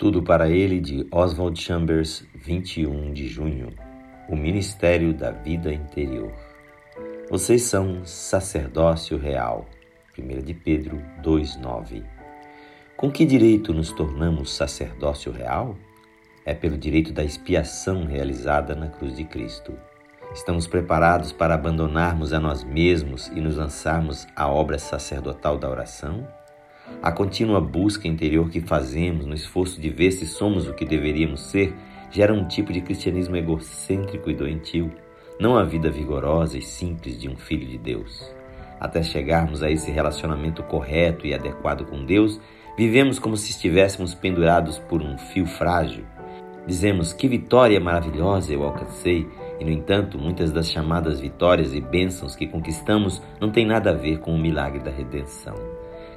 Tudo para ele de Oswald Chambers, 21 de junho. O Ministério da Vida Interior. Vocês são sacerdócio real. 1 de Pedro 2:9. Com que direito nos tornamos sacerdócio real? É pelo direito da expiação realizada na cruz de Cristo. Estamos preparados para abandonarmos a nós mesmos e nos lançarmos à obra sacerdotal da oração? A contínua busca interior que fazemos no esforço de ver se somos o que deveríamos ser gera um tipo de cristianismo egocêntrico e doentio, não a vida vigorosa e simples de um filho de Deus. Até chegarmos a esse relacionamento correto e adequado com Deus, vivemos como se estivéssemos pendurados por um fio frágil. Dizemos que vitória maravilhosa eu alcancei, e no entanto, muitas das chamadas vitórias e bênçãos que conquistamos não têm nada a ver com o milagre da redenção.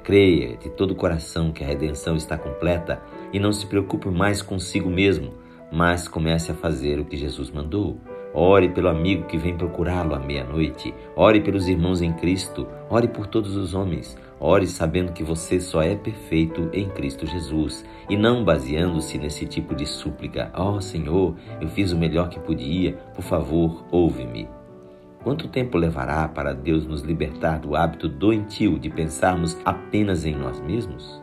Creia de todo o coração que a redenção está completa e não se preocupe mais consigo mesmo, mas comece a fazer o que Jesus mandou. Ore pelo amigo que vem procurá-lo à meia-noite. Ore pelos irmãos em Cristo. Ore por todos os homens. Ore sabendo que você só é perfeito em Cristo Jesus e não baseando-se nesse tipo de súplica. Ó oh, Senhor, eu fiz o melhor que podia. Por favor, ouve-me. Quanto tempo levará para Deus nos libertar do hábito doentio de pensarmos apenas em nós mesmos?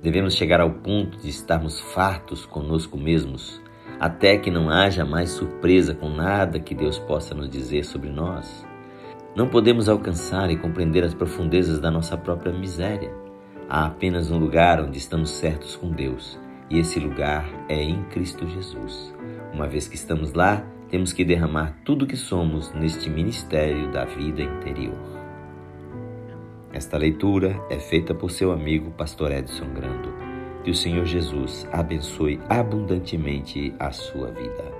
Devemos chegar ao ponto de estarmos fartos conosco mesmos, até que não haja mais surpresa com nada que Deus possa nos dizer sobre nós. Não podemos alcançar e compreender as profundezas da nossa própria miséria. Há apenas um lugar onde estamos certos com Deus, e esse lugar é em Cristo Jesus. Uma vez que estamos lá, temos que derramar tudo o que somos neste ministério da vida interior. Esta leitura é feita por seu amigo Pastor Edson Grando. Que o Senhor Jesus abençoe abundantemente a sua vida.